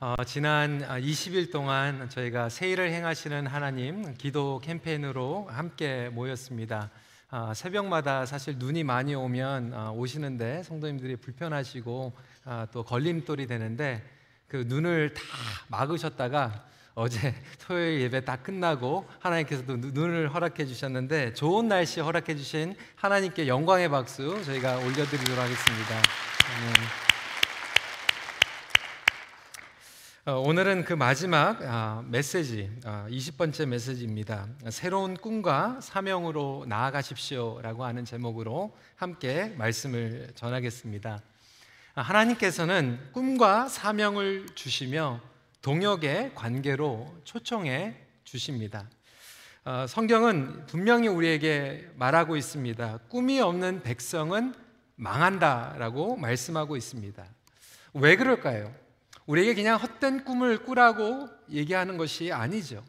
어, 지난 20일 동안 저희가 세일을 행하시는 하나님 기도 캠페인으로 함께 모였습니다. 어, 새벽마다 사실 눈이 많이 오면 어, 오시는데 성도님들이 불편하시고 어, 또 걸림돌이 되는데 그 눈을 다 막으셨다가 어제 토요일 예배 다 끝나고 하나님께서도 눈을 허락해 주셨는데 좋은 날씨 허락해 주신 하나님께 영광의 박수 저희가 올려드리도록 하겠습니다. 어, 오늘은 그 마지막 아, 메시지, 20번째 아, 메시지입니다. 새로운 꿈과 사명으로 나아가십시오라고 하는 제목으로 함께 말씀을 전하겠습니다. 아, 하나님께서는 꿈과 사명을 주시며 동역의 관계로 초청해 주십니다. 어, 성경은 분명히 우리에게 말하고 있습니다. 꿈이 없는 백성은 망한다라고 말씀하고 있습니다. 왜 그럴까요? 우리에게 그냥 헛된 꿈을 꾸라고 얘기하는 것이 아니죠.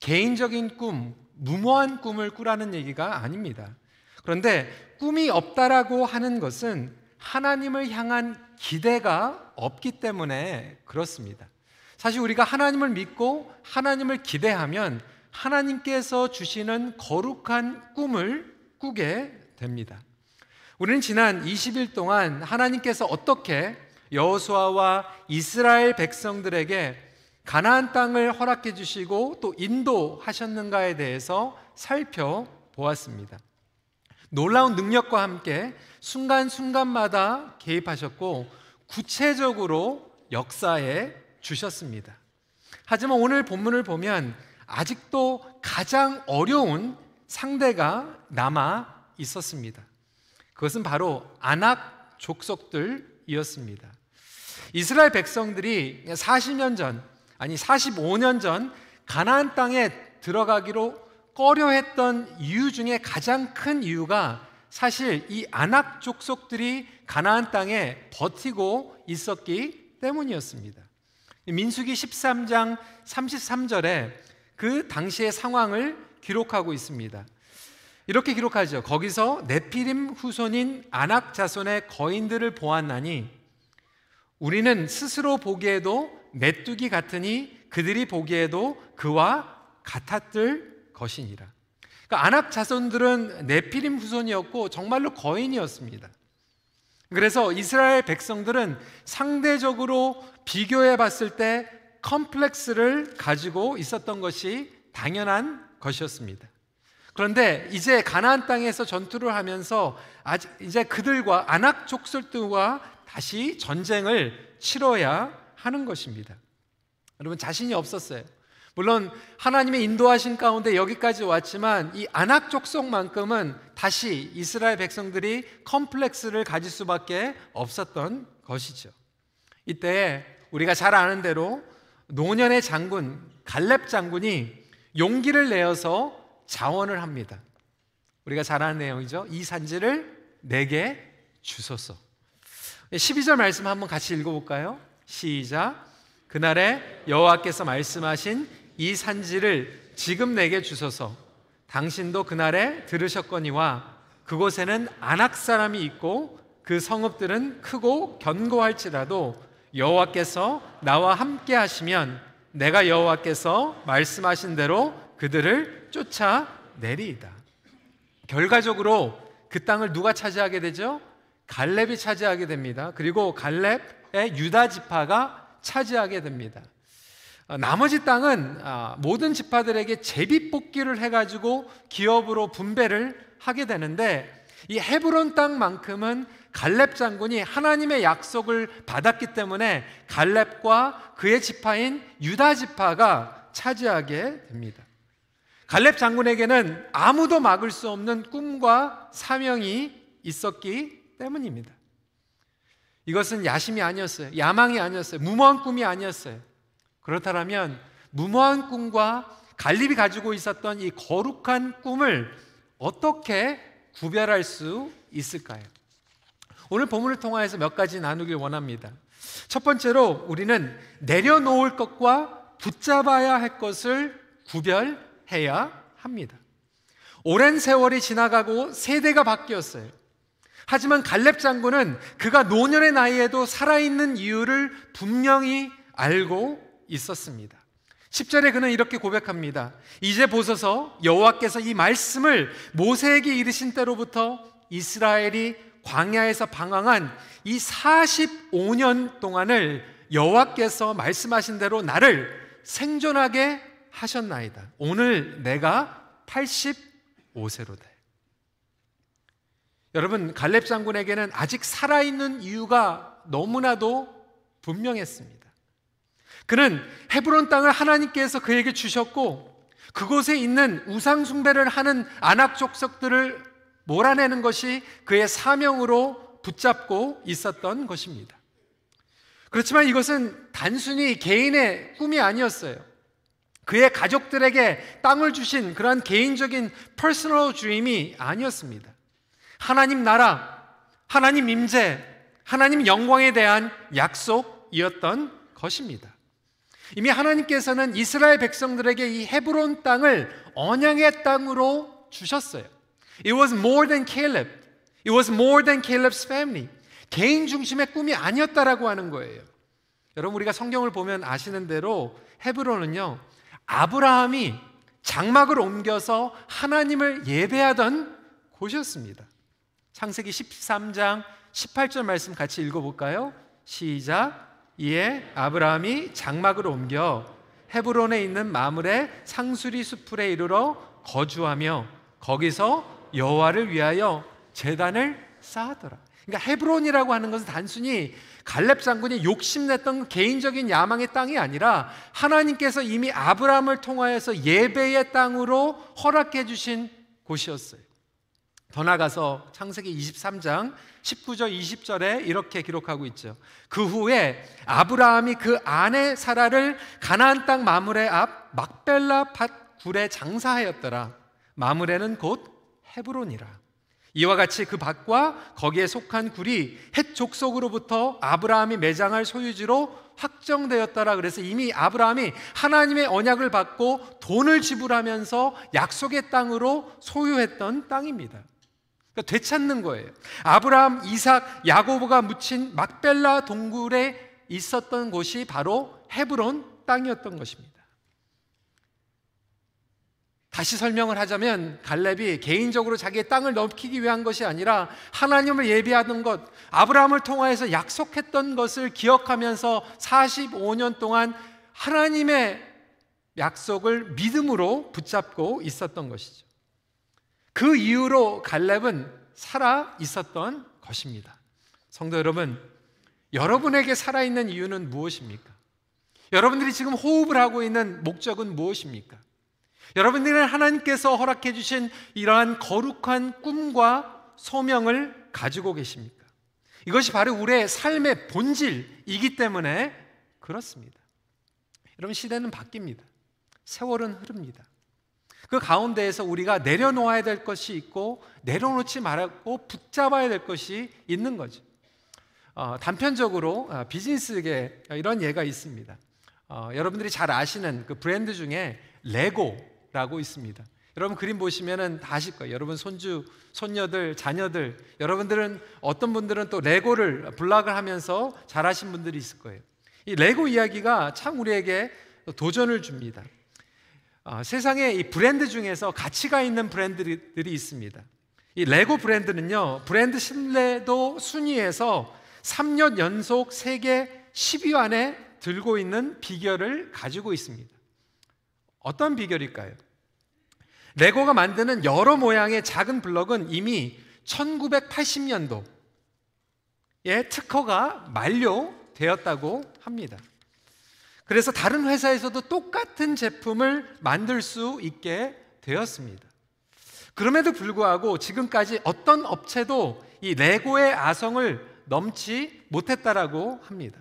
개인적인 꿈, 무모한 꿈을 꾸라는 얘기가 아닙니다. 그런데 꿈이 없다라고 하는 것은 하나님을 향한 기대가 없기 때문에 그렇습니다. 사실 우리가 하나님을 믿고 하나님을 기대하면 하나님께서 주시는 거룩한 꿈을 꾸게 됩니다. 우리는 지난 20일 동안 하나님께서 어떻게 여호수아와 이스라엘 백성들에게 가나안 땅을 허락해 주시고 또 인도하셨는가에 대해서 살펴보았습니다. 놀라운 능력과 함께 순간순간마다 개입하셨고 구체적으로 역사에 주셨습니다. 하지만 오늘 본문을 보면 아직도 가장 어려운 상대가 남아 있었습니다. 그것은 바로 아낙 족속들이었습니다. 이스라엘 백성들이 40년 전, 아니 45년 전 가나안 땅에 들어가기로 꺼려했던 이유 중에 가장 큰 이유가 사실 이 아낙 족속들이 가나안 땅에 버티고 있었기 때문이었습니다. 민수기 13장 33절에 그 당시의 상황을 기록하고 있습니다. 이렇게 기록하죠. 거기서 네피림 후손인 아낙 자손의 거인들을 보았나니 우리는 스스로 보기에도 메뚜기 같으니 그들이 보기에도 그와 같았을 것이니라. 그러니까 아낙 자손들은 네피림 후손이었고 정말로 거인이었습니다. 그래서 이스라엘 백성들은 상대적으로 비교해 봤을 때 컴플렉스를 가지고 있었던 것이 당연한 것이었습니다. 그런데 이제 가나안 땅에서 전투를 하면서 이제 그들과 아낙 족속들과 다시 전쟁을 치러야 하는 것입니다. 여러분 자신이 없었어요. 물론 하나님의 인도하신 가운데 여기까지 왔지만 이 아낙 족속만큼은 다시 이스라엘 백성들이 컴플렉스를 가질 수밖에 없었던 것이죠. 이때 우리가 잘 아는 대로 노년의 장군 갈렙 장군이 용기를 내어서 자원을 합니다. 우리가 잘 아는 내용이죠. 이 산지를 내게 주소서. 12절 말씀 한번 같이 읽어볼까요? 시작. 그날에 여호와께서 말씀하신 이 산지를 지금 내게 주소서. 당신도 그날에 들으셨거니와 그곳에는 안악 사람이 있고 그 성읍들은 크고 견고할지라도 여호와께서 나와 함께 하시면 내가 여호와께서 말씀하신 대로 그들을 쫓아 내리이다. 결과적으로 그 땅을 누가 차지하게 되죠? 갈렙이 차지하게 됩니다. 그리고 갈렙의 유다 지파가 차지하게 됩니다. 어, 나머지 땅은 아, 모든 지파들에게 제비 뽑기를 해가지고 기업으로 분배를 하게 되는데 이 헤브론 땅만큼은 갈렙 장군이 하나님의 약속을 받았기 때문에 갈렙과 그의 지파인 유다 지파가 차지하게 됩니다. 갈렙 장군에게는 아무도 막을 수 없는 꿈과 사명이 있었기 때문입니다. 이것은 야심이 아니었어요. 야망이 아니었어요. 무모한 꿈이 아니었어요. 그렇다면 무모한 꿈과 갈립이 가지고 있었던 이 거룩한 꿈을 어떻게 구별할 수 있을까요? 오늘 본문을 통하여서 몇 가지 나누길 원합니다. 첫 번째로 우리는 내려놓을 것과 붙잡아야 할 것을 구별해야 합니다. 오랜 세월이 지나가고 세대가 바뀌었어요. 하지만 갈렙 장군은 그가 노년의 나이에도 살아있는 이유를 분명히 알고 있었습니다. 10절에 그는 이렇게 고백합니다. 이제 보소서 여호와께서 이 말씀을 모세에게 이르신 때로부터 이스라엘이 광야에서 방황한 이 45년 동안을 여호와께서 말씀하신 대로 나를 생존하게 하셨나이다. 오늘 내가 85세로 돼. 여러분 갈렙 장군에게는 아직 살아있는 이유가 너무나도 분명했습니다. 그는 헤브론 땅을 하나님께서 그에게 주셨고 그곳에 있는 우상 숭배를 하는 안악 족속들을 몰아내는 것이 그의 사명으로 붙잡고 있었던 것입니다. 그렇지만 이것은 단순히 개인의 꿈이 아니었어요. 그의 가족들에게 땅을 주신 그러한 개인적인 personal dream이 아니었습니다. 하나님 나라, 하나님 임재, 하나님 영광에 대한 약속이었던 것입니다. 이미 하나님께서는 이스라엘 백성들에게 이 헤브론 땅을 언약의 땅으로 주셨어요. It was more than Caleb. It was more than Caleb's family. 개인 중심의 꿈이 아니었다라고 하는 거예요. 여러분 우리가 성경을 보면 아시는 대로 헤브론은요. 아브라함이 장막을 옮겨서 하나님을 예배하던 곳이었습니다. 창세기 13장 18절 말씀 같이 읽어볼까요? 시작. 이에 아브라함이 장막을 옮겨 헤브론에 있는 마물의 상수리 수풀에 이르러 거주하며 거기서 여호와를 위하여 제단을 쌓았더라. 그러니까 헤브론이라고 하는 것은 단순히 갈렙 장군이 욕심냈던 개인적인 야망의 땅이 아니라 하나님께서 이미 아브라함을 통하여서 예배의 땅으로 허락해 주신 곳이었어요. 더 나가서 창세기 23장 19절 20절에 이렇게 기록하고 있죠. 그 후에 아브라함이 그 아내 사라를 가나안 땅 마물의 앞 막벨라 밭 굴에 장사하였더라. 마물에는 곧 헤브론이라. 이와 같이 그 밭과 거기에 속한 굴이 헷 족속으로부터 아브라함이 매장할 소유지로 확정되었더라. 그래서 이미 아브라함이 하나님의 언약을 받고 돈을 지불하면서 약속의 땅으로 소유했던 땅입니다. 그러니까 되찾는 거예요. 아브라함, 이삭, 야고보가 묻힌 막벨라 동굴에 있었던 곳이 바로 헤브론 땅이었던 것입니다. 다시 설명을 하자면 갈렙이 개인적으로 자기의 땅을 넘기기 위한 것이 아니라 하나님을 예비하던 것, 아브라함을 통하여서 약속했던 것을 기억하면서 45년 동안 하나님의 약속을 믿음으로 붙잡고 있었던 것이죠. 그 이후로 갈렙은 살아 있었던 것입니다. 성도 여러분, 여러분에게 살아있는 이유는 무엇입니까? 여러분들이 지금 호흡을 하고 있는 목적은 무엇입니까? 여러분들은 하나님께서 허락해 주신 이러한 거룩한 꿈과 소명을 가지고 계십니까? 이것이 바로 우리의 삶의 본질이기 때문에 그렇습니다. 여러분 시대는 바뀝니다. 세월은 흐릅니다. 그 가운데에서 우리가 내려놓아야 될 것이 있고 내려놓지 말고 붙잡아야 될 것이 있는 거죠. 어, 단편적으로 어, 비즈니스계 이런 예가 있습니다. 어, 여러분들이 잘 아시는 그 브랜드 중에 레고 라고 있습니다. 여러분 그림 보시면은 다 아실 거예요. 여러분 손주, 손녀들, 자녀들, 여러분들은 어떤 분들은 또 레고를 블락을 하면서 잘하신 분들이 있을 거예요. 이 레고 이야기가 참 우리에게 도전을 줍니다. 어, 세상에 이 브랜드 중에서 가치가 있는 브랜드들이 있습니다. 이 레고 브랜드는요, 브랜드 신뢰도 순위에서 3년 연속 세계 10위 안에 들고 있는 비결을 가지고 있습니다. 어떤 비결일까요? 레고가 만드는 여러 모양의 작은 블럭은 이미 1980년도에 특허가 만료되었다고 합니다. 그래서 다른 회사에서도 똑같은 제품을 만들 수 있게 되었습니다. 그럼에도 불구하고 지금까지 어떤 업체도 이 레고의 아성을 넘지 못했다라고 합니다.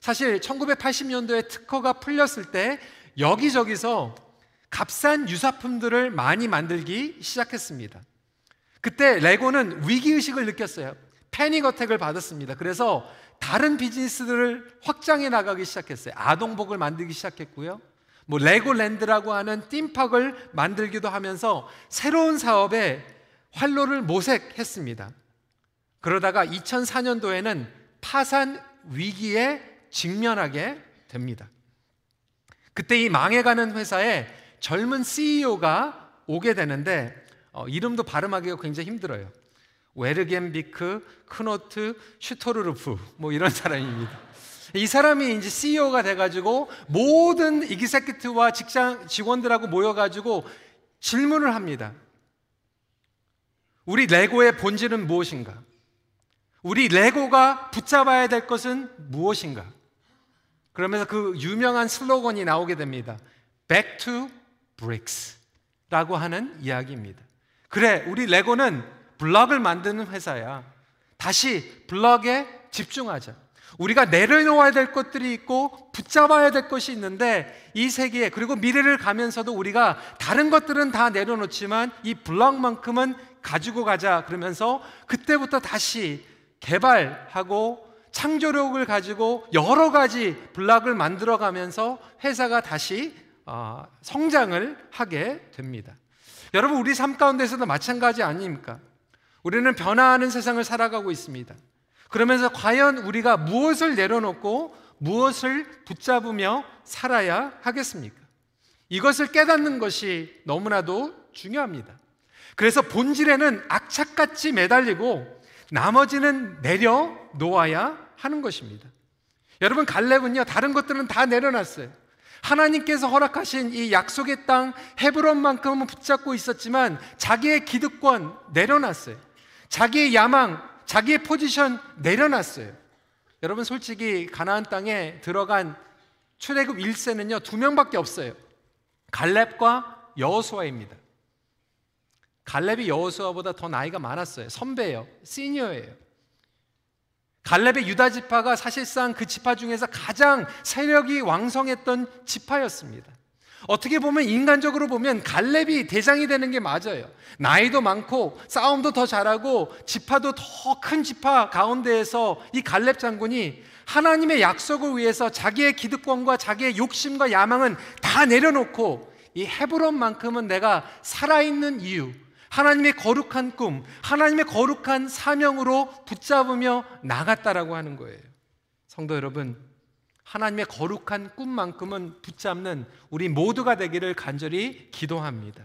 사실 1980년도에 특허가 풀렸을 때 여기저기서 값싼 유사품들을 많이 만들기 시작했습니다. 그때 레고는 위기의식을 느꼈어요. 패닉 어택을 받았습니다. 그래서 다른 비즈니스들을 확장해 나가기 시작했어요. 아동복을 만들기 시작했고요. 뭐 레고랜드라고 하는 띵팍을 만들기도 하면서 새로운 사업에 활로를 모색했습니다. 그러다가 2004년도에는 파산 위기에 직면하게 됩니다. 그때 이 망해가는 회사에 젊은 CEO가 오게 되는데 어, 이름도 발음하기가 굉장히 힘들어요. 웨르겐비크, 크노트, 슈토르르프 뭐 이런 사람입니다. 이 사람이 이제 CEO가 돼가지고 모든 이기세키트와 직장 직원들하고 모여가지고 질문을 합니다. 우리 레고의 본질은 무엇인가? 우리 레고가 붙잡아야 될 것은 무엇인가? 그러면서 그 유명한 슬로건이 나오게 됩니다. Back to Bricks 라고 하는 이야기입니다. 그래, 우리 레고는 블럭을 만드는 회사야. 다시 블럭에 집중하자. 우리가 내려놓아야 될 것들이 있고 붙잡아야 될 것이 있는데 이 세계에 그리고 미래를 가면서도 우리가 다른 것들은 다 내려놓지만 이 블럭만큼은 가지고 가자 그러면서 그때부터 다시 개발하고 창조력을 가지고 여러 가지 블락을 만들어 가면서 회사가 다시 어, 성장을 하게 됩니다. 여러분, 우리 삶 가운데서도 마찬가지 아닙니까? 우리는 변화하는 세상을 살아가고 있습니다. 그러면서 과연 우리가 무엇을 내려놓고 무엇을 붙잡으며 살아야 하겠습니까? 이것을 깨닫는 것이 너무나도 중요합니다. 그래서 본질에는 악착같이 매달리고 나머지는 내려놓아야 하는 것입니다. 여러분, 갈렙은요, 다른 것들은 다 내려놨어요. 하나님께서 허락하신 이 약속의 땅 헤브론만큼은 붙잡고 있었지만 자기의 기득권 내려놨어요. 자기의 야망, 자기의 포지션 내려놨어요. 여러분 솔직히 가나안 땅에 들어간 출애굽 1세는요 두 명밖에 없어요. 갈렙과 여호수아입니다. 갈렙이 여호수아보다 더 나이가 많았어요. 선배예요. 시니어예요. 갈렙의 유다 지파가 사실상 그 지파 중에서 가장 세력이 왕성했던 지파였습니다. 어떻게 보면 인간적으로 보면 갈렙이 대장이 되는 게 맞아요. 나이도 많고 싸움도 더 잘하고 지파도 더 큰 지파 가운데에서 이 갈렙 장군이 하나님의 약속을 위해서 자기의 기득권과 자기의 욕심과 야망은 다 내려놓고 이 헤브론만큼은 내가 살아있는 이유, 하나님의 거룩한 꿈, 하나님의 거룩한 사명으로 붙잡으며 나갔다라고 하는 거예요. 성도 여러분, 하나님의 거룩한 꿈만큼은 붙잡는 우리 모두가 되기를 간절히 기도합니다.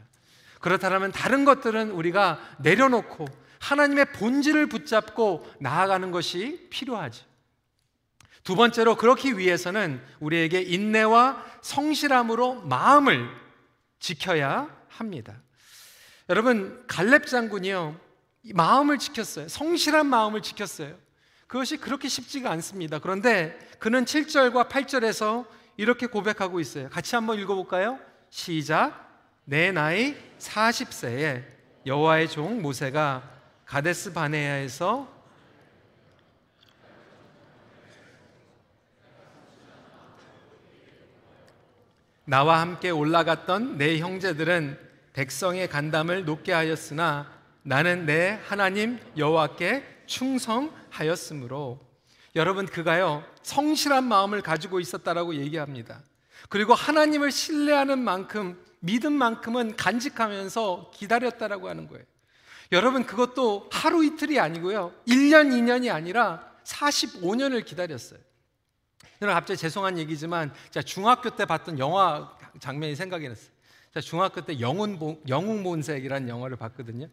그렇다면 다른 것들은 우리가 내려놓고 하나님의 본질을 붙잡고 나아가는 것이 필요하죠. 두 번째로 그렇기 위해서는 우리에게 인내와 성실함으로 마음을 지켜야 합니다. 여러분 갈렙 장군이요 마음을 지켰어요. 성실한 마음을 지켰어요. 그것이 그렇게 쉽지가 않습니다. 그런데 그는 7절과 8절에서 이렇게 고백하고 있어요. 같이 한번 읽어볼까요? 시작. 내 나이 40세에 여호와의 종 모세가 가데스 바네아에서 나와 함께 올라갔던 내 형제들은 백성의 간담을 높게 하였으나 나는 내 하나님 여호와께 충성 하였으므로 여러분 그가요 성실한 마음을 가지고 있었다라고 얘기합니다. 그리고 하나님을 신뢰하는 만큼 믿은 만큼은 간직하면서 기다렸다라고 하는 거예요. 여러분 그것도 하루 이틀이 아니고요. 1년 2년이 아니라 45년을 기다렸어요. 여러분 갑자기 죄송한 얘기지만 제가 중학교 때 봤던 영화 장면이 생각이 났어요. 제가 중학교 때 영웅, 영웅 본색이라는 영화를 봤거든요.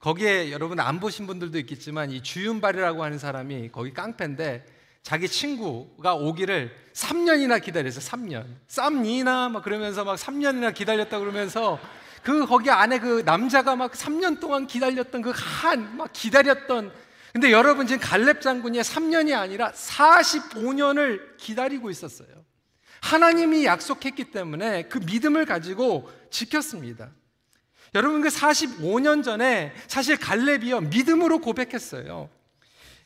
거기에 여러분 안 보신 분들도 있겠지만 이 주윤발이라고 하는 사람이 거기 깡패인데 자기 친구가 오기를 3년이나 기다렸어 3년. 쌈니나 막 그러면서 막 3년이나 기다렸다 그러면서 그 거기 안에 그 남자가 막 3년 동안 기다렸던 그 한 막 기다렸던 근데 여러분 지금 갈렙 장군이 3년이 아니라 45년을 기다리고 있었어요. 하나님이 약속했기 때문에 그 믿음을 가지고 지켰습니다. 여러분 그 45년 전에 사실 갈렙이요 믿음으로 고백했어요.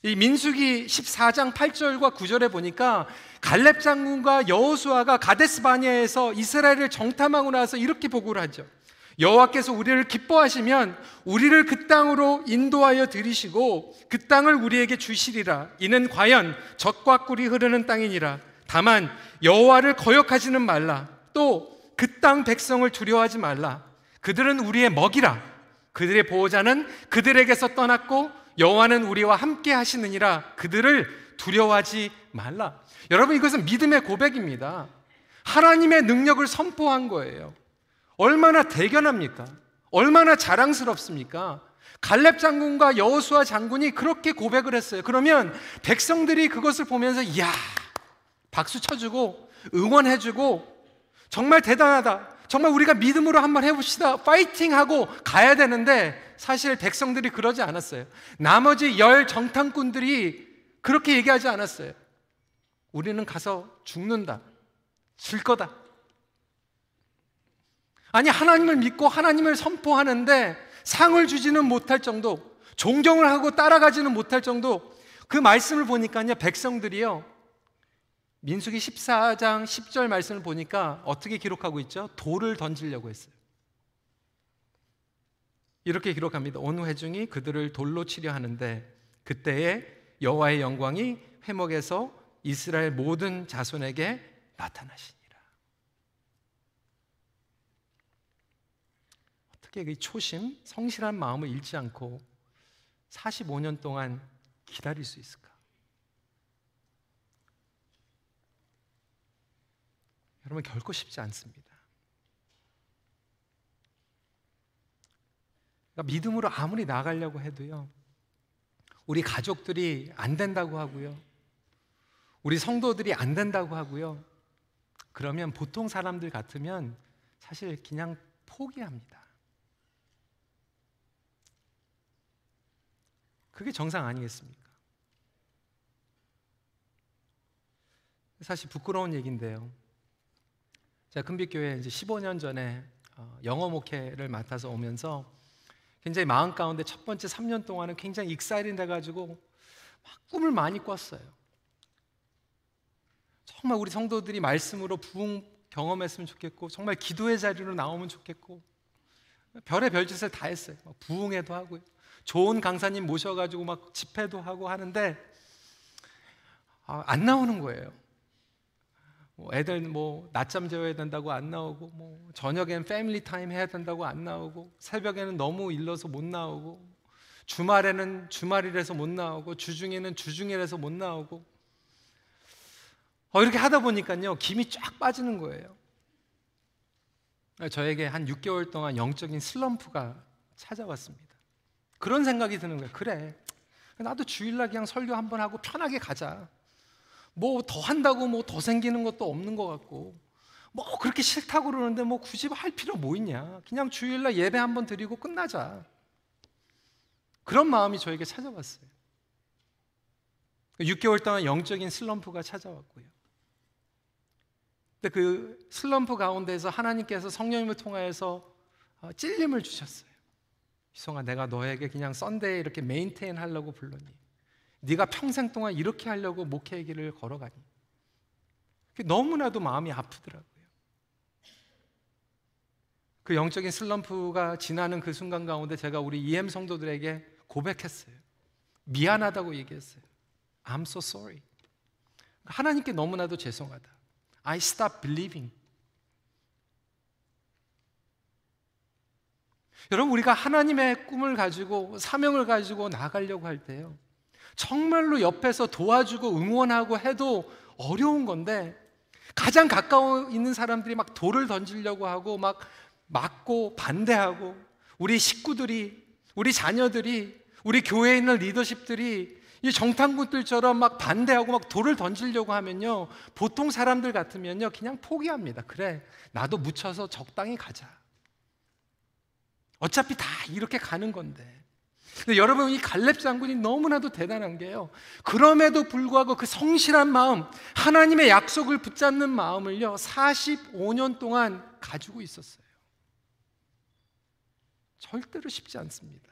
이 민수기 14장 8절과 9절에 보니까 갈렙 장군과 여호수아가 가데스 바니아에서 이스라엘을 정탐하고 나서 이렇게 보고를 하죠. 여호와께서 우리를 기뻐하시면 우리를 그 땅으로 인도하여 들이시고 그 땅을 우리에게 주시리라. 이는 과연 젖과 꿀이 흐르는 땅이니라. 다만 여호와를 거역하지는 말라. 또 그 땅 백성을 두려워하지 말라. 그들은 우리의 먹이라. 그들의 보호자는 그들에게서 떠났고 여호와는 우리와 함께 하시느니라 그들을 두려워하지 말라. 여러분 이것은 믿음의 고백입니다. 하나님의 능력을 선포한 거예요. 얼마나 대견합니까? 얼마나 자랑스럽습니까? 갈렙 장군과 여호수아 장군이 그렇게 고백을 했어요. 그러면 백성들이 그것을 보면서 이야 박수 쳐주고 응원해주고 정말 대단하다. 정말 우리가 믿음으로 한번 해봅시다. 파이팅하고 가야 되는데 사실 백성들이 그러지 않았어요. 나머지 열 정탐꾼들이 그렇게 얘기하지 않았어요. 우리는 가서 죽는다. 질 거다. 아니, 하나님을 믿고 하나님을 선포하는데 상을 주지는 못할 정도, 존경을 하고 따라가지는 못할 정도, 그 말씀을 보니까요, 백성들이요, 민수기 14장 10절 말씀을 보니까 어떻게 기록하고 있죠? 돌을 던지려고 했어요. 이렇게 기록합니다. 온 회중이 그들을 돌로 치려 하는데 그때에 여호와의 영광이 회목에서 이스라엘 모든 자손에게 나타나시니라. 어떻게 그 초심, 성실한 마음을 잃지 않고 45년 동안 기다릴 수 있을까? 여러분 결코 쉽지 않습니다. 그러니까 믿음으로 아무리 나가려고 해도요. 우리 가족들이 안 된다고 하고요. 우리 성도들이 안 된다고 하고요. 그러면 보통 사람들 같으면 사실 그냥 포기합니다. 그게 정상 아니겠습니까? 사실 부끄러운 얘기인데요. 제가 큰빛교회 이제 15년 전에 어, 영어 목회를 맡아서 오면서 굉장히 마음 가운데 첫 번째 3년 동안은 굉장히 exciting 돼가지고 막 꿈을 많이 꿨어요. 정말 우리 성도들이 말씀으로 부흥 경험했으면 좋겠고 정말 기도의 자리로 나오면 좋겠고 별의 별짓을 다 했어요. 부흥회도 하고요. 좋은 강사님 모셔가지고 막 집회도 하고 하는데 아, 안 나오는 거예요. 뭐 애들 뭐 낮잠 재워야 된다고 안 나오고 뭐 저녁엔 패밀리 타임 해야 된다고 안 나오고 새벽에는 너무 일러서 못 나오고 주말에는 주말이라서 못 나오고 주중에는 주중이라서 못 나오고 어, 이렇게 하다 보니까요 김이 쫙 빠지는 거예요. 저에게 한 6개월 동안 영적인 슬럼프가 찾아왔습니다. 그런 생각이 드는 거예요. 그래, 나도 주일날 그냥 설교 한번 하고 편하게 가자. 뭐 더 한다고 뭐 더 생기는 것도 없는 것 같고 뭐 그렇게 싫다고 그러는데 뭐 굳이 할 필요 뭐 있냐? 그냥 주일날 예배 한번 드리고 끝나자. 그런 마음이 저에게 찾아왔어요. 6개월 동안 영적인 슬럼프가 찾아왔고요. 근데 그 슬럼프 가운데서 하나님께서 성령님을 통하여서 어, 찔림을 주셨어요 희송아 내가 너에게 그냥 Sunday 이렇게 maintain 하려고 불렀니 네가 평생 동안 이렇게 하려고 목회의 길을 걸어가니 너무나도 마음이 아프더라고요. 그 영적인 슬럼프가 지나는 그 순간 가운데 제가 우리 EM 성도들에게 고백했어요. 미안하다고 얘기했어요. I'm so sorry. 하나님께 너무나도 죄송하다. I stop believing. 여러분 우리가 하나님의 꿈을 가지고 사명을 가지고 나가려고 할 때요. 정말로 옆에서 도와주고 응원하고 해도 어려운 건데 가장 가까워 있는 사람들이 막 돌을 던지려고 하고 막 막고 반대하고 우리 식구들이 우리 자녀들이 우리 교회에 있는 리더십들이 이 정탐꾼들처럼 막 반대하고 막 돌을 던지려고 하면요 보통 사람들 같으면요 그냥 포기합니다. 그래 나도 묻혀서 적당히 가자. 어차피 다 이렇게 가는 건데 근데 여러분 이 갈렙 장군이 너무나도 대단한 게요. 그럼에도 불구하고 그 성실한 마음, 하나님의 약속을 붙잡는 마음을요. 45년 동안 가지고 있었어요. 절대로 쉽지 않습니다.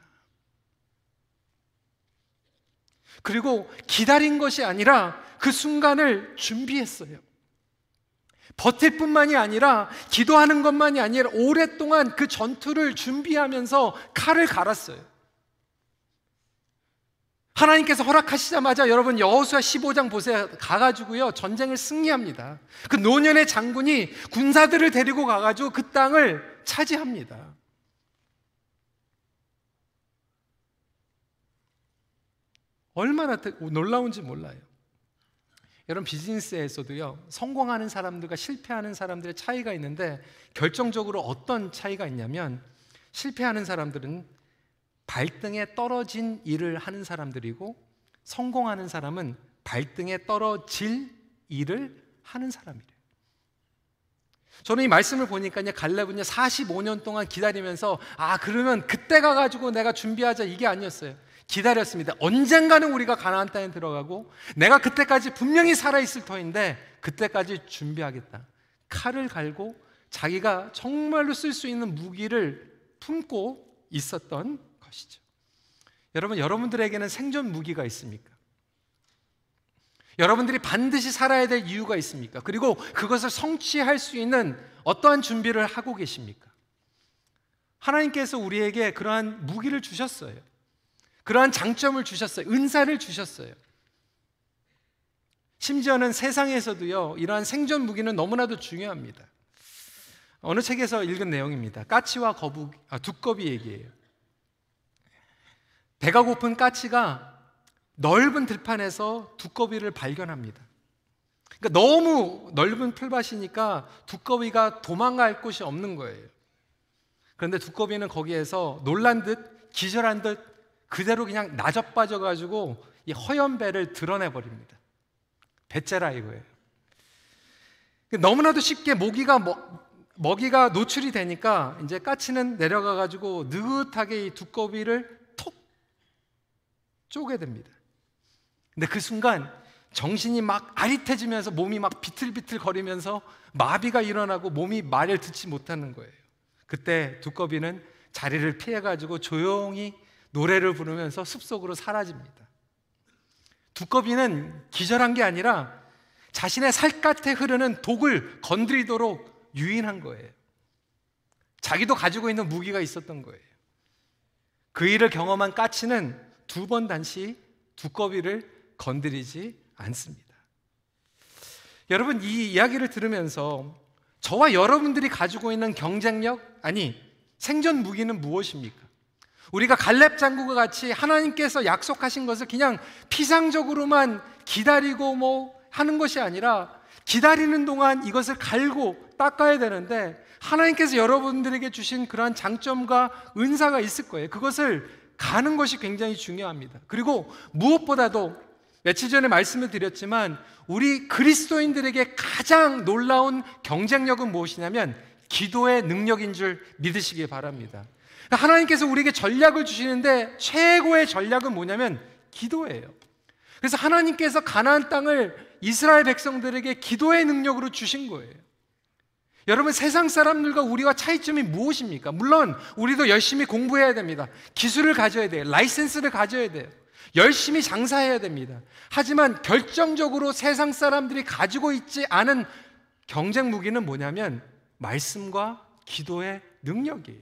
그리고 기다린 것이 아니라 그 순간을 준비했어요. 버틸 뿐만이 아니라 기도하는 것만이 아니라 오랫동안 그 전투를 준비하면서 칼을 갈았어요. 하나님께서 허락하시자마자 여러분 여호수아 15장 보세요. 가가지고요 전쟁을 승리합니다. 그 노년의 장군이 군사들을 데리고 가가지고 그 땅을 차지합니다. 얼마나 놀라운지 몰라요. 여러분 비즈니스에서도요 성공하는 사람들과 실패하는 사람들의 차이가 있는데 결정적으로 어떤 차이가 있냐면 실패하는 사람들은 발등에 떨어진 일을 하는 사람들이고 성공하는 사람은 발등에 떨어질 일을 하는 사람이래요. 저는 이 말씀을 보니까 갈렙은 45년 동안 기다리면서 아 그러면 그때 가가지고 내가 준비하자 이게 아니었어요. 기다렸습니다. 언젠가는 우리가 가나안 땅에 들어가고 내가 그때까지 분명히 살아 있을 터인데 그때까지 준비하겠다. 칼을 갈고 자기가 정말로 쓸 수 있는 무기를 품고 있었던 것이죠. 여러분 여러분들에게는 생존 무기가 있습니까? 여러분들이 반드시 살아야 될 이유가 있습니까? 그리고 그것을 성취할 수 있는 어떠한 준비를 하고 계십니까? 하나님께서 우리에게 그러한 무기를 주셨어요. 그러한 장점을 주셨어요. 은사를 주셨어요. 심지어는 세상에서도요, 이러한 생존 무기는 너무나도 중요합니다. 어느 책에서 읽은 내용입니다. 까치와 거북, 아, 두꺼비 얘기예요. 배가 고픈 까치가 넓은 들판에서 두꺼비를 발견합니다. 그러니까 너무 넓은 풀밭이니까 두꺼비가 도망갈 곳이 없는 거예요. 그런데 두꺼비는 거기에서 놀란 듯 기절한 듯 그대로 그냥 나적 빠져 가지고 이 허연 배를 드러내 버립니다. 배째라 이거예요. 너무나도 쉽게 모기가 먹, 먹이가 노출이 되니까 이제 까치는 내려가 가지고 느긋하게 이 두꺼비를 톡 쪼개 됩니다. 근데 그 순간 정신이 막 아릿해지면서 몸이 막 비틀비틀 거리면서 마비가 일어나고 몸이 말을 듣지 못하는 거예요. 그때 두꺼비는 자리를 피해 가지고 조용히 노래를 부르면서 숲속으로 사라집니다. 두꺼비는 기절한 게 아니라 자신의 살갗에 흐르는 독을 건드리도록 유인한 거예요. 자기도 가지고 있는 무기가 있었던 거예요. 그 일을 경험한 까치는 두 번 단시 두꺼비를 건드리지 않습니다. 여러분, 이 이야기를 들으면서 저와 여러분들이 가지고 있는 경쟁력, 아니, 생존 무기는 무엇입니까? 우리가 갈렙 장구가 같이 하나님께서 약속하신 것을 그냥 피상적으로만 기다리고 뭐 하는 것이 아니라 기다리는 동안 이것을 갈고 닦아야 되는데 하나님께서 여러분들에게 주신 그러한 장점과 은사가 있을 거예요. 그것을 가는 것이 굉장히 중요합니다. 그리고 무엇보다도 며칠 전에 말씀을 드렸지만 우리 그리스도인들에게 가장 놀라운 경쟁력은 무엇이냐면 기도의 능력인 줄 믿으시기 바랍니다. 하나님께서 우리에게 전략을 주시는데 최고의 전략은 뭐냐면 기도예요. 그래서 하나님께서 가나안 땅을 이스라엘 백성들에게 기도의 능력으로 주신 거예요. 여러분 세상 사람들과 우리와 차이점이 무엇입니까? 물론 우리도 열심히 공부해야 됩니다. 기술을 가져야 돼요. 라이센스를 가져야 돼요. 열심히 장사해야 됩니다. 하지만 결정적으로 세상 사람들이 가지고 있지 않은 경쟁 무기는 뭐냐면 말씀과 기도의 능력이에요.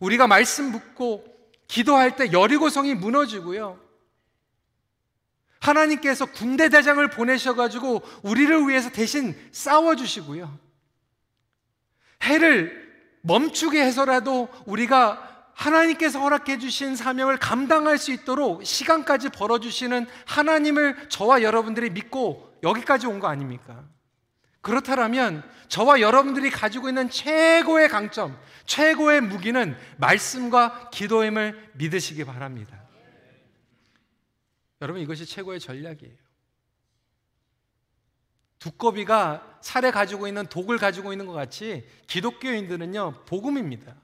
우리가 말씀 묻고 기도할 때 여리고성이 무너지고요. 하나님께서 군대 대장을 보내셔 가지고 우리를 위해서 대신 싸워 주시고요. 해를 멈추게 해서라도 우리가 하나님께서 허락해 주신 사명을 감당할 수 있도록 시간까지 벌어 주시는 하나님을 저와 여러분들이 믿고 여기까지 온 거 아닙니까? 그렇다면 저와 여러분들이 가지고 있는 최고의 강점, 최고의 무기는 말씀과 기도임을 믿으시기 바랍니다. 여러분 이것이 최고의 전략이에요. 두꺼비가 살에 가지고 있는 독을 가지고 있는 것 같이 기독교인들은요 복음입니다.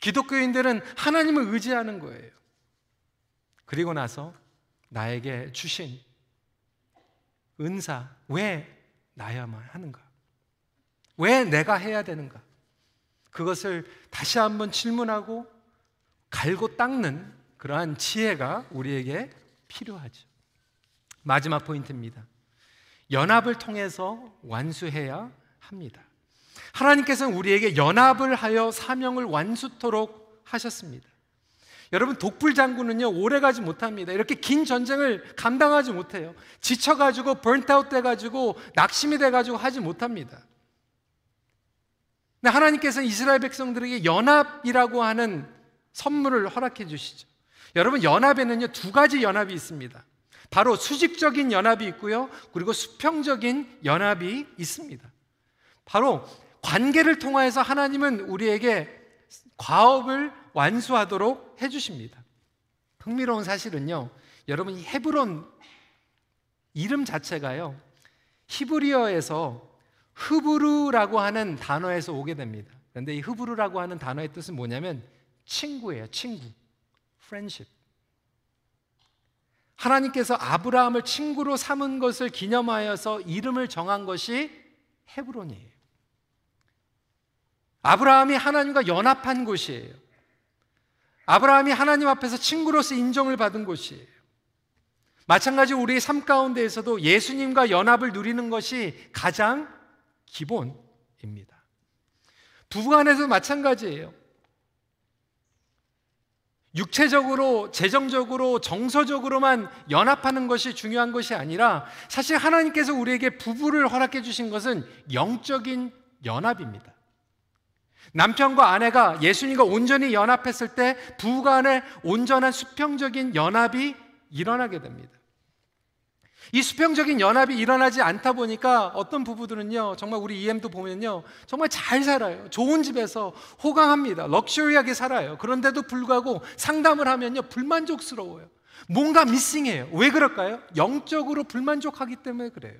기독교인들은 하나님을 의지하는 거예요. 그리고 나서 나에게 주신 은사 왜 나야만 하는가? 왜 내가 해야 되는가? 그것을 다시 한번 질문하고 갈고 닦는 그러한 지혜가 우리에게 필요하죠. 마지막 포인트입니다. 연합을 통해서 완수해야 합니다. 하나님께서는 우리에게 연합을 하여 사명을 완수토록 하셨습니다. 여러분 독불 장군은요 오래 가지 못합니다. 이렇게 긴 전쟁을 감당하지 못해요. 지쳐가지고 번트아웃 돼가지고 낙심이 돼가지고 하지 못합니다. 근데 하나님께서는 이스라엘 백성들에게 연합이라고 하는 선물을 허락해 주시죠. 여러분 연합에는요 두 가지 연합이 있습니다. 바로 수직적인 연합이 있고요. 그리고 수평적인 연합이 있습니다. 바로 관계를 통하여서 하나님은 우리에게 과업을 완수하도록 해주십니다. 흥미로운 사실은요, 여러분 이 헤브론 이름 자체가요, 히브리어에서 흐브르라고 하는 단어에서 오게 됩니다. 그런데 이 흐브르라고 하는 단어의 뜻은 뭐냐면 친구예요, 친구. friendship. 하나님께서 아브라함을 친구로 삼은 것을 기념하여서 이름을 정한 것이 헤브론이에요. 아브라함이 하나님과 연합한 곳이에요. 아브라함이 하나님 앞에서 친구로서 인정을 받은 곳이에요. 마찬가지 우리의 삶 가운데에서도 예수님과 연합을 누리는 것이 가장 기본입니다. 부부 간에도 마찬가지예요. 육체적으로, 재정적으로, 정서적으로만 연합하는 것이 중요한 것이 아니라 사실 하나님께서 우리에게 부부를 허락해 주신 것은 영적인 연합입니다. 남편과 아내가 예수님과 온전히 연합했을 때 부부 간의 온전한 수평적인 연합이 일어나게 됩니다. 이 수평적인 연합이 일어나지 않다 보니까 어떤 부부들은요, 정말 우리 EM도 보면요, 정말 잘 살아요. 좋은 집에서 호강합니다. luxury하게 살아요. 그런데도 불구하고 상담을 하면요, 불만족스러워요. 뭔가 missing해요. 왜 그럴까요? 영적으로 불만족하기 때문에 그래요.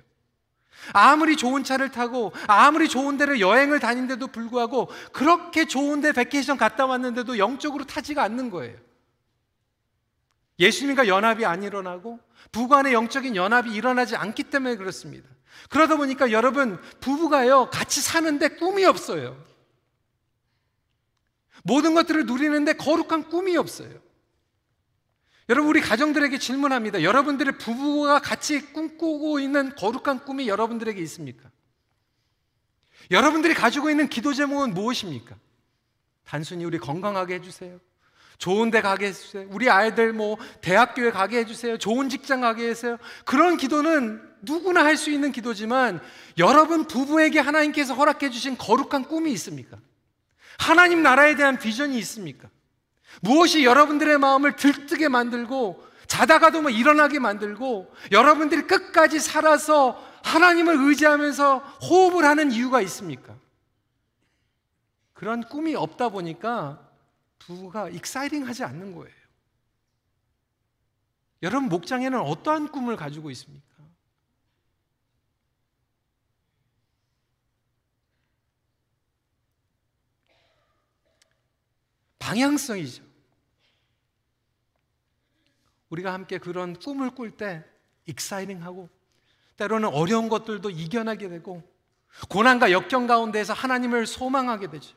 아무리 좋은 차를 타고 아무리 좋은 데를 여행을 다닌데도 불구하고 그렇게 좋은 데 vacation 갔다 왔는데도 영적으로 차지가 않는 거예요. 예수님과 연합이 안 일어나고 부부간의 영적인 연합이 일어나지 않기 때문에 그렇습니다. 그러다 보니까 여러분 부부가요 같이 사는데 꿈이 없어요. 모든 것들을 누리는데 거룩한 꿈이 없어요. 여러분 우리 가정들에게 질문합니다. 여러분들의 부부가 같이 꿈꾸고 있는 거룩한 꿈이 여러분들에게 있습니까? 여러분들이 가지고 있는 기도 제목은 무엇입니까? 단순히 우리 건강하게 해주세요. 좋은 데 가게 해주세요. 우리 아이들 뭐 대학교에 가게 해주세요. 좋은 직장 가게 해주세요. 그런 기도는 누구나 할 수 있는 기도지만 여러분 부부에게 하나님께서 허락해 주신 거룩한 꿈이 있습니까? 하나님 나라에 대한 비전이 있습니까? 무엇이 여러분들의 마음을 들뜨게 만들고 자다가도 뭐 일어나게 만들고 여러분들이 끝까지 살아서 하나님을 의지하면서 호흡을 하는 이유가 있습니까? 그런 꿈이 없다 보니까 부부가 exciting 하지 않는 거예요. 여러분 목장에는 어떠한 꿈을 가지고 있습니까? 방향성이죠. 우리가 함께 그런 꿈을 꿀 때 익사이딩하고 때로는 어려운 것들도 이겨나게 되고 고난과 역경 가운데에서 하나님을 소망하게 되죠.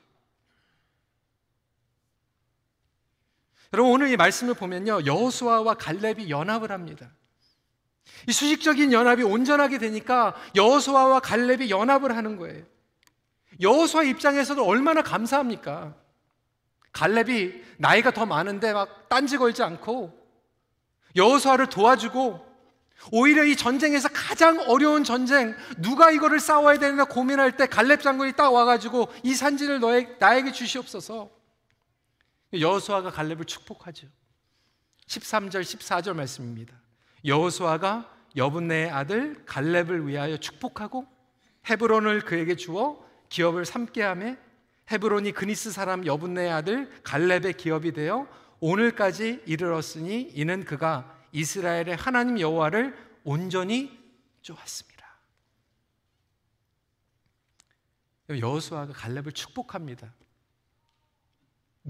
여러분 오늘 이 말씀을 보면요 여호수아와 갈렙이 연합을 합니다. 이 수직적인 연합이 온전하게 되니까 여호수아와 갈렙이 연합을 하는 거예요. 여호수아 입장에서도 얼마나 감사합니까? 갈렙이 나이가 더 많은데 막 딴지 걸지 않고 여호수아를 도와주고 오히려 이 전쟁에서 가장 어려운 전쟁 누가 이거를 싸워야 되나 고민할 때 갈렙 장군이 딱 와가지고 이 산지를 너에, 나에게 주시옵소서 여호수아가 갈렙을 축복하죠 13절 14절 말씀입니다 여호수아가 여분네의 아들 갈렙을 위하여 축복하고 헤브론을 그에게 주어 기업을 삼게 하며 헤브론이 그니스 사람 여분네의 아들 갈렙의 기업이 되어 오늘까지 이르렀으니 이는 그가 이스라엘의 하나님 여호와를 온전히 쫓았습니다. 여호수아가 갈렙을 축복합니다.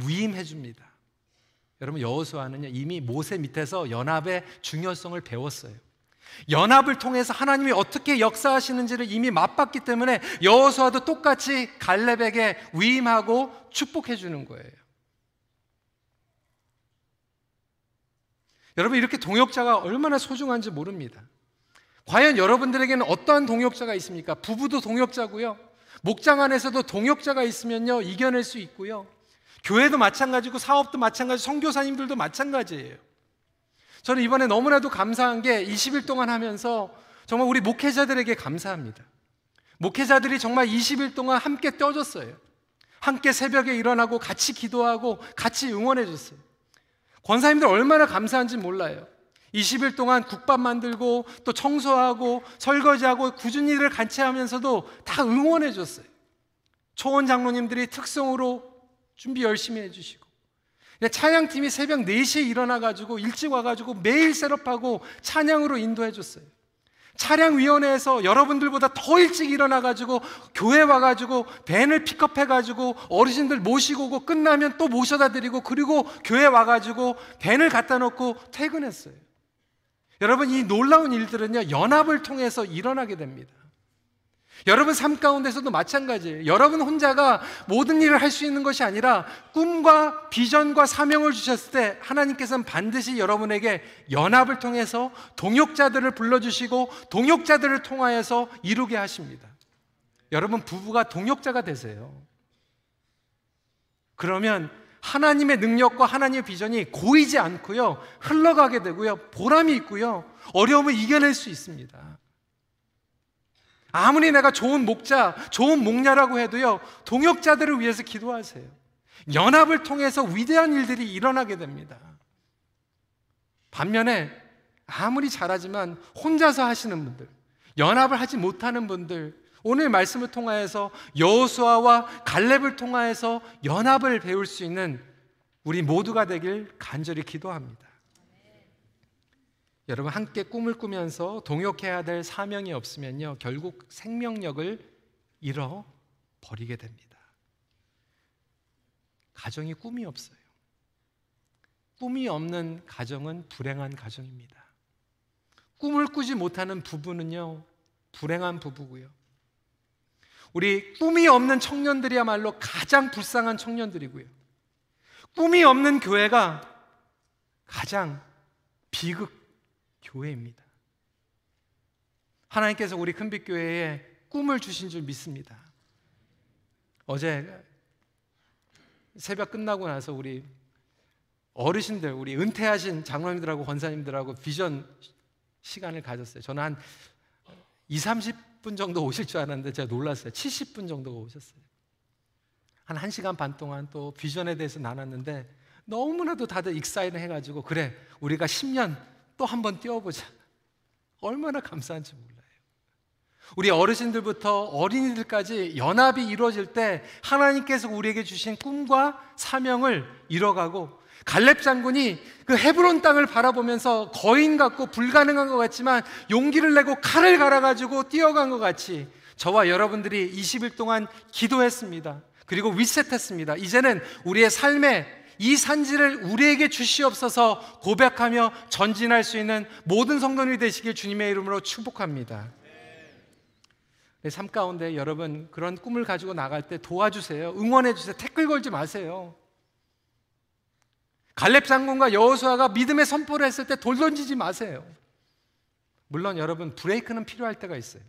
위임해 줍니다. 여러분 여호수아는 이미 모세 밑에서 연합의 중요성을 배웠어요. 연합을 통해서 하나님이 어떻게 역사하시는지를 이미 맛봤기 때문에 여호수아도 똑같이 갈렙에게 위임하고 축복해 주는 거예요. 여러분 이렇게 동역자가 얼마나 소중한지 모릅니다. 과연 여러분들에게는 어떠한 동역자가 있습니까? 부부도 동역자고요. 목장 안에서도 동역자가 있으면요 이겨낼 수 있고요. 교회도 마찬가지고 사업도 마찬가지, 성교사님들도 마찬가지예요. 저는 이번에 너무나도 감사한 게 20일 동안 하면서 정말 우리 목회자들에게 감사합니다. 목회자들이 정말 20일 동안 함께 떠줬어요. 함께 새벽에 일어나고 같이 기도하고 같이 응원해 줬어요. 권사님들 얼마나 감사한지 몰라요. 20일 동안 국밥 만들고 또 청소하고 설거지하고 굳은 일을 같이 하면서도 다 응원해 줬어요. 초원 장로님들이 특성으로 준비 열심히 해주시고 찬양팀이 새벽 4시에 일어나가지고 일찍 와가지고 매일 set up하고 찬양으로 인도해 줬어요. 차량위원회에서 여러분들보다 더 일찍 일어나가지고 교회 와가지고 밴을 픽업해가지고 어르신들 모시고 오고 끝나면 또 모셔다 드리고 그리고 교회 와가지고 밴을 갖다 놓고 퇴근했어요. 여러분 이 놀라운 일들은요 연합을 통해서 일어나게 됩니다. 여러분 삶 가운데서도 마찬가지예요. 여러분 혼자가 모든 일을 할 수 있는 것이 아니라 꿈과 비전과 사명을 주셨을 때 하나님께서는 반드시 여러분에게 연합을 통해서 동역자들을 불러주시고 동역자들을 통하여서 이루게 하십니다. 여러분 부부가 동역자가 되세요. 그러면 하나님의 능력과 하나님의 비전이 고이지 않고요. 흘러가게 되고요. 보람이 있고요. 어려움을 이겨낼 수 있습니다. 아무리 내가 좋은 목자, 좋은 목녀라고 해도요, 동역자들을 위해서 기도하세요. 연합을 통해서 위대한 일들이 일어나게 됩니다. 반면에 아무리 잘하지만 혼자서 하시는 분들, 연합을 하지 못하는 분들, 오늘 말씀을 통하여서 여호수아와 갈렙을 통하여서 연합을 배울 수 있는 우리 모두가 되길 간절히 기도합니다. 여러분 함께 꿈을 꾸면서 동역해야 될 사명이 없으면요 결국 생명력을 잃어 버리게 됩니다. 가정이 꿈이 없어요. 꿈이 없는 가정은 불행한 가정입니다. 꿈을 꾸지 못하는 부부는요 불행한 부부고요. 우리 꿈이 없는 청년들이야말로 가장 불쌍한 청년들이고요. 꿈이 없는 교회가 가장 비극 교회입니다. 하나님께서 우리 큰빛교회에 꿈을 주신 줄 믿습니다. 어제 새벽 끝나고 나서 우리 어르신들, 우리 은퇴하신 장로님들하고 권사님들하고 비전 시간을 가졌어요. 저는 한 2, 30분 정도 오실 줄 알았는데 제가 놀랐어요. 70분 정도가 오셨어요. 한 1시간 반 동안 또 비전에 대해서 나눴는데 너무나도 다들 excited 해가지고 그래 우리가 10년 또 한 번 뛰어보자. 얼마나 감사한지 몰라요. 우리 어르신들부터 어린이들까지 연합이 이루어질 때 하나님께서 우리에게 주신 꿈과 사명을 이뤄가고 갈렙 장군이 그 헤브론 땅을 바라보면서 거인 같고 불가능한 것 같지만 용기를 내고 칼을 갈아가지고 뛰어간 것 같이 저와 여러분들이 20일 동안 기도했습니다. 그리고 리셋했습니다. 이제는 우리의 삶에 이 산지를 우리에게 주시옵소서 고백하며 전진할 수 있는 모든 성도님이 되시길 주님의 이름으로 축복합니다. 삶 가운데 여러분 그런 꿈을 가지고 나갈 때 도와주세요. 응원해 주세요. 태클 걸지 마세요. 갈렙 장군과 여호수아가 믿음의 선포를 했을 때 돌 던지지 마세요. 물론 여러분 브레이크는 필요할 때가 있어요.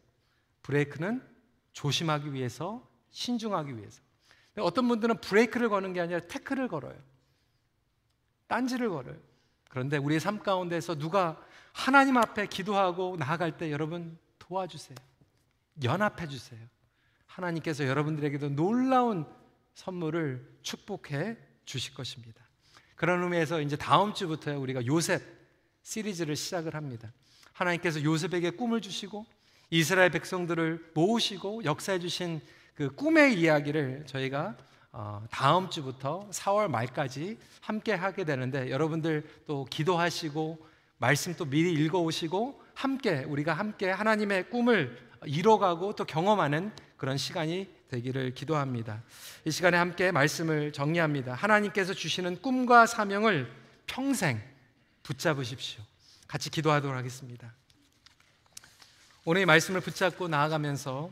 브레이크는 조심하기 위해서 신중하기 위해서. 어떤 분들은 브레이크를 거는 게 아니라 태클을 걸어요. 딴지를 걸어요. 그런데 우리의 삶 가운데서 누가 하나님 앞에 기도하고 나아갈 때 여러분 도와주세요. 연합해 주세요. 하나님께서 여러분들에게도 놀라운 선물을 축복해 주실 것입니다. 그런 의미에서 이제 다음 주부터 우리가 요셉 시리즈를 시작을 합니다. 하나님께서 요셉에게 꿈을 주시고 이스라엘 백성들을 모으시고 역사해 주신 그 꿈의 이야기를 저희가 어, 다음 주부터 4월 말까지 함께 하게 되는데 여러분들 또 기도하시고 말씀 또 미리 읽어 오시고 함께 우리가 함께 하나님의 꿈을 이뤄가고 또 경험하는 그런 시간이 되기를 기도합니다. 이 시간에 함께 말씀을 정리합니다. 하나님께서 주시는 꿈과 사명을 평생 붙잡으십시오. 같이 기도하도록 하겠습니다. 오늘 이 말씀을 붙잡고 나아가면서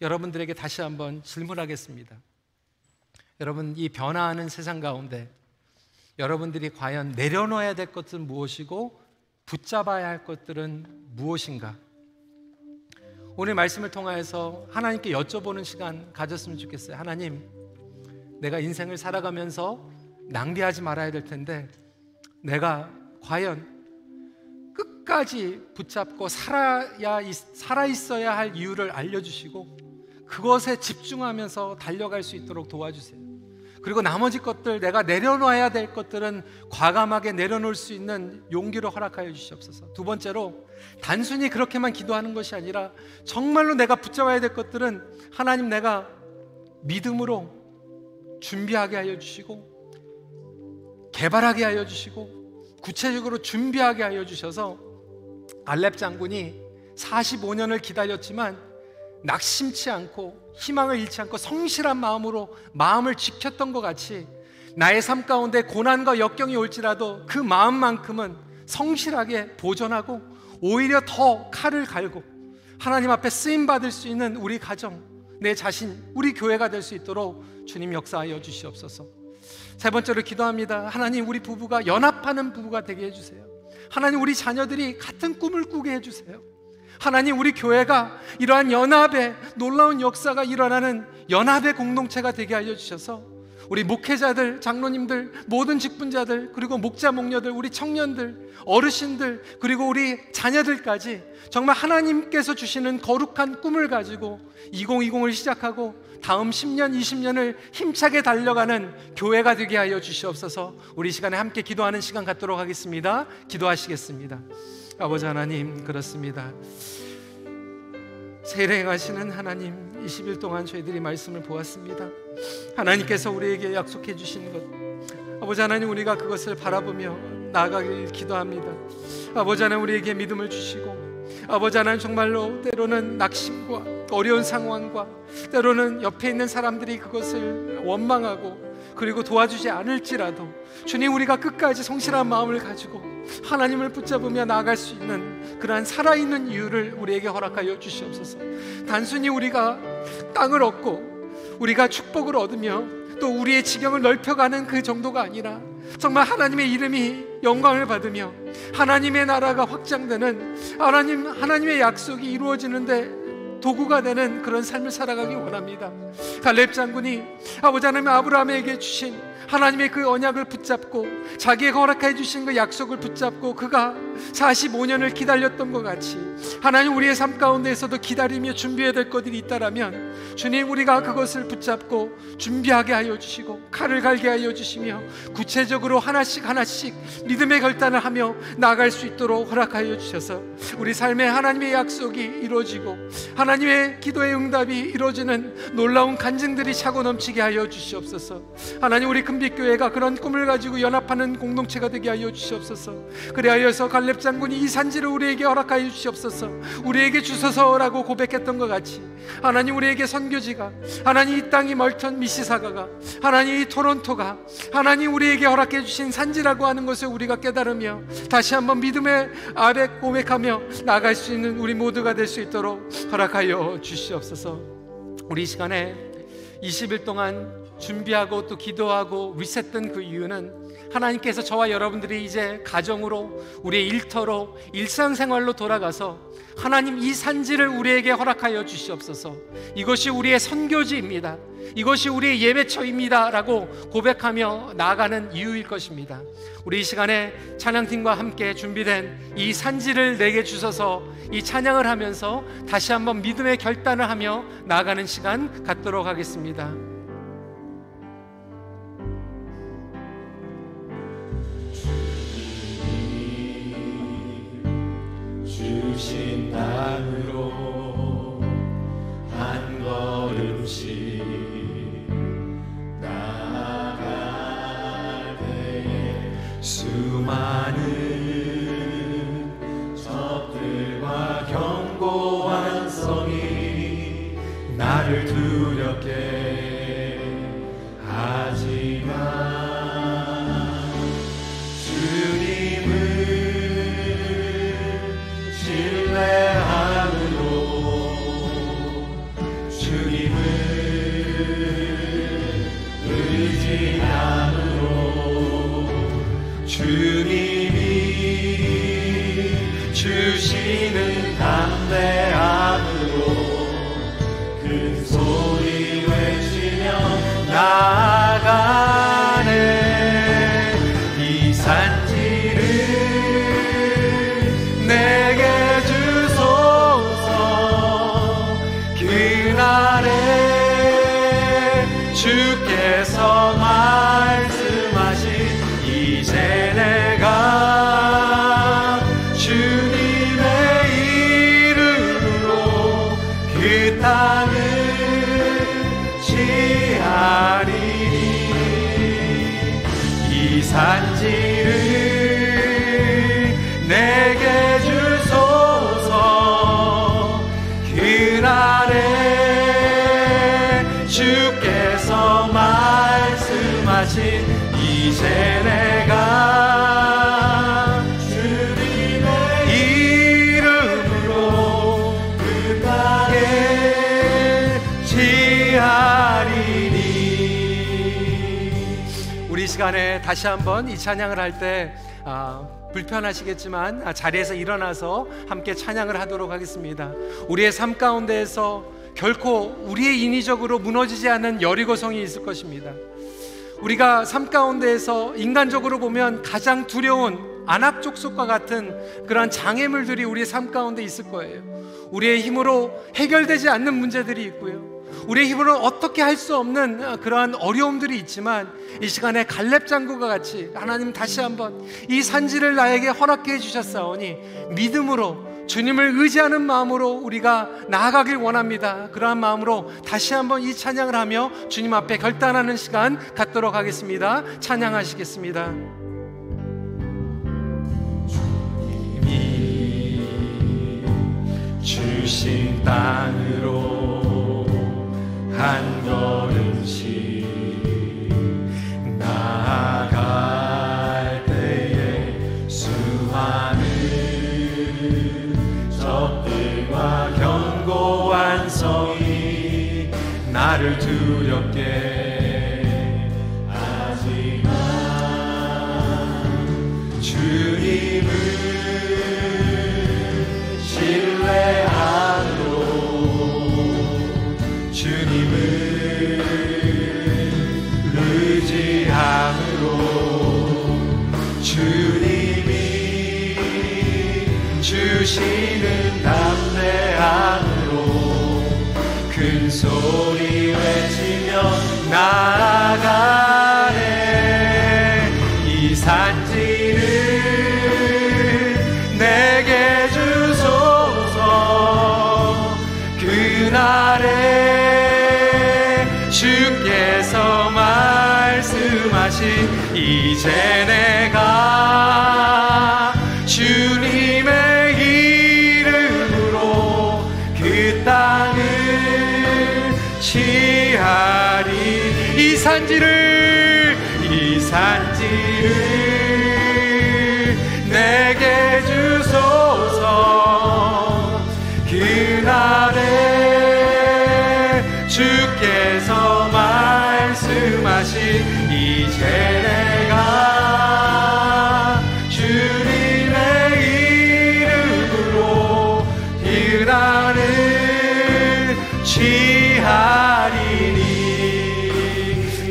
여러분들에게 다시 한번 질문하겠습니다. 여러분 이 변화하는 세상 가운데 여러분들이 과연 내려놓아야 될 것은 무엇이고 붙잡아야 할 것들은 무엇인가? 오늘 말씀을 통하여서 하나님께 여쭤보는 시간 가졌으면 좋겠어요. 하나님, 내가 인생을 살아가면서 낭비하지 말아야 될 텐데 내가 과연 끝까지 붙잡고 살아야 살아 있어야 할 이유를 알려 주시고 그것에 집중하면서 달려갈 수 있도록 도와주세요. 그리고 나머지 것들 내가 내려놔야 될 것들은 과감하게 내려놓을 수 있는 용기를 허락하여 주시옵소서. 두 번째로 단순히 그렇게만 기도하는 것이 아니라 정말로 내가 붙잡아야 될 것들은 하나님 내가 믿음으로 준비하게 하여 주시고 개발하게 하여 주시고 구체적으로 준비하게 하여 주셔서 알렙 장군이 45년을 기다렸지만 낙심치 않고 희망을 잃지 않고 성실한 마음으로 마음을 지켰던 것 같이 나의 삶 가운데 고난과 역경이 올지라도 그 마음만큼은 성실하게 보존하고 오히려 더 칼을 갈고 하나님 앞에 쓰임 받을 수 있는 우리 가정, 내 자신, 우리 교회가 될 수 있도록 주님 역사하여 주시옵소서. 세 번째로 기도합니다. 하나님 우리 부부가 연합하는 부부가 되게 해 주세요. 하나님 우리 자녀들이 같은 꿈을 꾸게 해 주세요. 하나님 우리 교회가 이러한 연합의 놀라운 역사가 일어나는 연합의 공동체가 되게 하여 주셔서 우리 목회자들, 장로님들, 모든 직분자들, 그리고 목자, 목녀들, 우리 청년들, 어르신들, 그리고 우리 자녀들까지 정말 하나님께서 주시는 거룩한 꿈을 가지고 2020을 시작하고 다음 10년, 20년을 힘차게 달려가는 교회가 되게 하여 주시옵소서 우리 시간에 함께 기도하는 시간 갖도록 하겠습니다. 기도하시겠습니다. 아버지 하나님, 그렇습니다. 세례하시는 하나님 20일 동안 저희들이 말씀을 보았습니다. 하나님께서 우리에게 약속해 주신 것 아버지 하나님 우리가 그것을 바라보며 나아가길 기도합니다. 아버지 하나님 우리에게 믿음을 주시고 아버지 하나님 정말로 때로는 낙심과 어려운 상황과 때로는 옆에 있는 사람들이 그것을 원망하고 그리고 도와주지 않을지라도 주님 우리가 끝까지 성실한 마음을 가지고 하나님을 붙잡으며 나아갈 수 있는 그러한 살아있는 이유를 우리에게 허락하여 주시옵소서. 단순히 우리가 땅을 얻고 우리가 축복을 얻으며 또 우리의 지경을 넓혀가는 그 정도가 아니라 정말 하나님의 이름이 영광을 받으며 하나님의 나라가 확장되는 하나님 하나님의 약속이 이루어지는데 도구가 되는 그런 삶을 살아가기 원합니다. 갈렙 장군이 아버지 하나님 아브라함에게 주신 하나님의 그 언약을 붙잡고 자기가 허락해 주신 그 약속을 붙잡고 그가 45년을 기다렸던 것 같이 하나님 우리의 삶 가운데에서도 기다리며 준비해야 될 것들이 있다라면 주님 우리가 그것을 붙잡고 준비하게 하여 주시고 칼을 갈게 하여 주시며 구체적으로 하나씩 하나씩 믿음의 결단을 하며 나아갈 수 있도록 허락하여 주셔서 우리 삶에 하나님의 약속이 이루어지고 하나님의 기도의 응답이 이루어지는 놀라운 간증들이 차고 넘치게 하여 주시옵소서 하나님 우리 금 금빛교회가 그런 꿈을 가지고 연합하는 공동체가 되게 하여 주시옵소서. 그래하여서 갈렙 장군이 이 산지를 우리에게 허락하여 주시옵소서. 우리에게 주소서라고 고백했던 것 같이 하나님 우리에게 선교지가 하나님 이 땅이 멀던 미시사가가 하나님 이 토론토가 하나님 우리에게 허락해 주신 산지라고 하는 것을 우리가 깨달으며 다시 한번 믿음의 아래 고백하며 나갈 수 있는 우리 모두가 될 수 있도록 허락하여 주시옵소서. 우리 시간에 20일 동안 준비하고 또 기도하고 리셋된 그 이유는 하나님께서 저와 여러분들이 이제 가정으로 우리의 일터로 일상생활로 돌아가서 하나님 이 산지를 우리에게 허락하여 주시옵소서. 이것이 우리의 선교지입니다. 이것이 우리의 예배처입니다라고 고백하며 나아가는 이유일 것입니다. 우리 이 시간에 찬양팀과 함께 준비된 이 산지를 내게 주셔서 이 찬양을 하면서 다시 한번 믿음의 결단을 하며 나아가는 시간 갖도록 하겠습니다. 주신 다시 한번 이 찬양을 할때 아, 불편하시겠지만 아, 자리에서 일어나서 함께 찬양을 하도록 하겠습니다. 우리의 삶 가운데에서 결코 우리의 인위적으로 무너지지 않은 여리고성이 있을 것입니다. 우리가 삶 가운데에서 인간적으로 보면 가장 두려운 안악족속과 같은 그러한 장애물들이 우리의 삶 가운데 있을 거예요. 우리의 힘으로 해결되지 않는 문제들이 있고요. 우리의 힘으로 어떻게 할 수 없는 그러한 어려움들이 있지만 이 시간에 갈렙 장구가 같이 하나님 다시 한번 이 산지를 나에게 허락해 주셨사오니 믿음으로 주님을 의지하는 마음으로 우리가 나아가길 원합니다. 그러한 마음으로 다시 한번 이 찬양을 하며 주님 앞에 결단하는 시간 갖도록 하겠습니다. 찬양하시겠습니다. 주신 땅으로 한 걸음씩 나아갈 때에 수많은 적들과 견고한 성이 나를 두렵게 주시는 담대함으로 큰 소리 외치며 나아가네. 이 산지를 내게 주소서. 그날에 주께서 말씀하신 이제 내가 산지를 이 산지를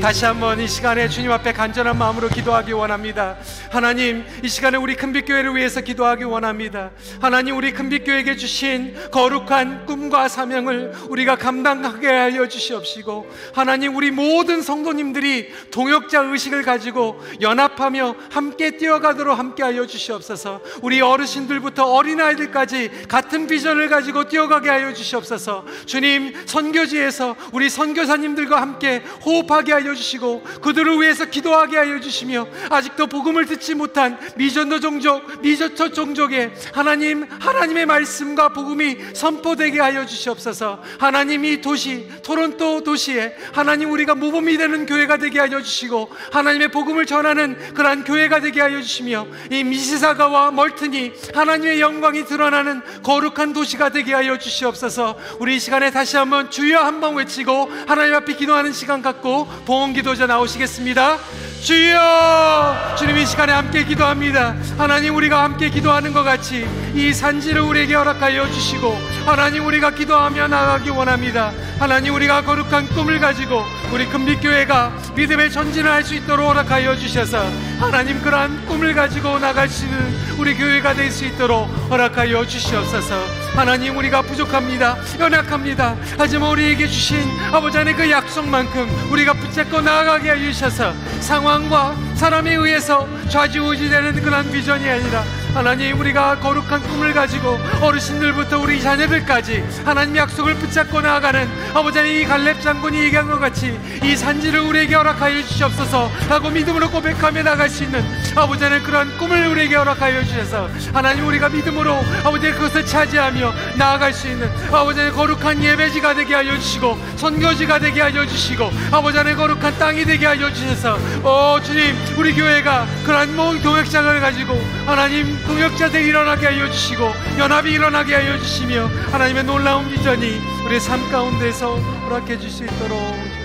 다시 한번 이 시간에 주님 앞에 간절한 마음으로 기도하기 원합니다. 하나님, 이 시간에 우리 큰빛교회를 위해서 기도하기 원합니다. 하나님, 우리 큰빛교회에게 주신 거룩한 꿈과 사명을 우리가 감당하게 하여 주시옵시고, 하나님, 우리 모든 성도님들이 동역자 의식을 가지고 연합하며 함께 뛰어가도록 함께 하여 주시옵소서. 우리 어르신들부터 어린아이들까지 같은 비전을 가지고 뛰어가게 하여 주시옵소서. 주님, 선교지에서 우리 선교사님들과 함께 호흡하게 하여 주시고, 그들을 위해서 기도하게 하여 주시며, 아직도 복음을 듣지 못한 미전도 종족, 미저처 종족에 하나님, 하나님의 말씀과 복음이 선포되게 하여 주시옵소서. 하나님 이 도시, 토론토 도시에 하나님 우리가 모범이 되는 교회가 되게 하여 주시고 하나님의 복음을 전하는 그러한 교회가 되게 하여 주시며 이 미시사가와 멀튼이 하나님의 영광이 드러나는 거룩한 도시가 되게 하여 주시옵소서. 우리 이 시간에 다시 한번 주여 한번 외치고 하나님 앞에 기도하는 시간 갖고 보험 기도자 나오시겠습니다. 주여! 주님 이 시간에 함께 기도합니다. 하나님 우리가 함께 기도하는 것 같이 이 산지를 우리에게 허락하여 주시고 하나님 우리가 기도하며 나가기 원합니다. 하나님 우리가 거룩한 꿈을 가지고 우리 금빛교회가 믿음의 전진을 할 수 있도록 허락하여 주셔서 하나님 그러한 꿈을 가지고 나갈 수 있는 우리 교회가 될 수 있도록 허락하여 주시옵소서 하나님 우리가 부족합니다. 연약합니다. 하지만 우리에게 주신 아버지 하나님 그 약속만큼 우리가 붙잡고 나아가게 해주셔서 상황과 사람에 의해서 좌지우지되는 그런 비전이 아니라 하나님 우리가 거룩한 꿈을 가지고 어르신들부터 우리 자녀들까지 하나님 약속을 붙잡고 나아가는 아버지 하나님 이 갈렙 장군이 얘기한 것 같이 이 산지를 우리에게 허락하여 주시옵소서 라고 믿음으로 고백하며 나갈 수 있는 아버지 하나님 그런 꿈을 우리에게 허락하여 주셔서 하나님 우리가 믿음으로 아버지 그것을 차지하며 나아갈 수 있는 아버지 하나님 거룩한 예배지가 되게 하여 주시고 선교지가 되게 하여 주시고 아버지 하나님 거룩한 땅이 되게 하여 주셔서 오 주님 우리 교회가 그러한 모든 동역장을 가지고 하나님 동역자들이 일어나게 하여 주시고 연합이 일어나게 하여 주시며 하나님의 놀라운 비전이 우리의 삶 가운데서 허락해 주실 수 있도록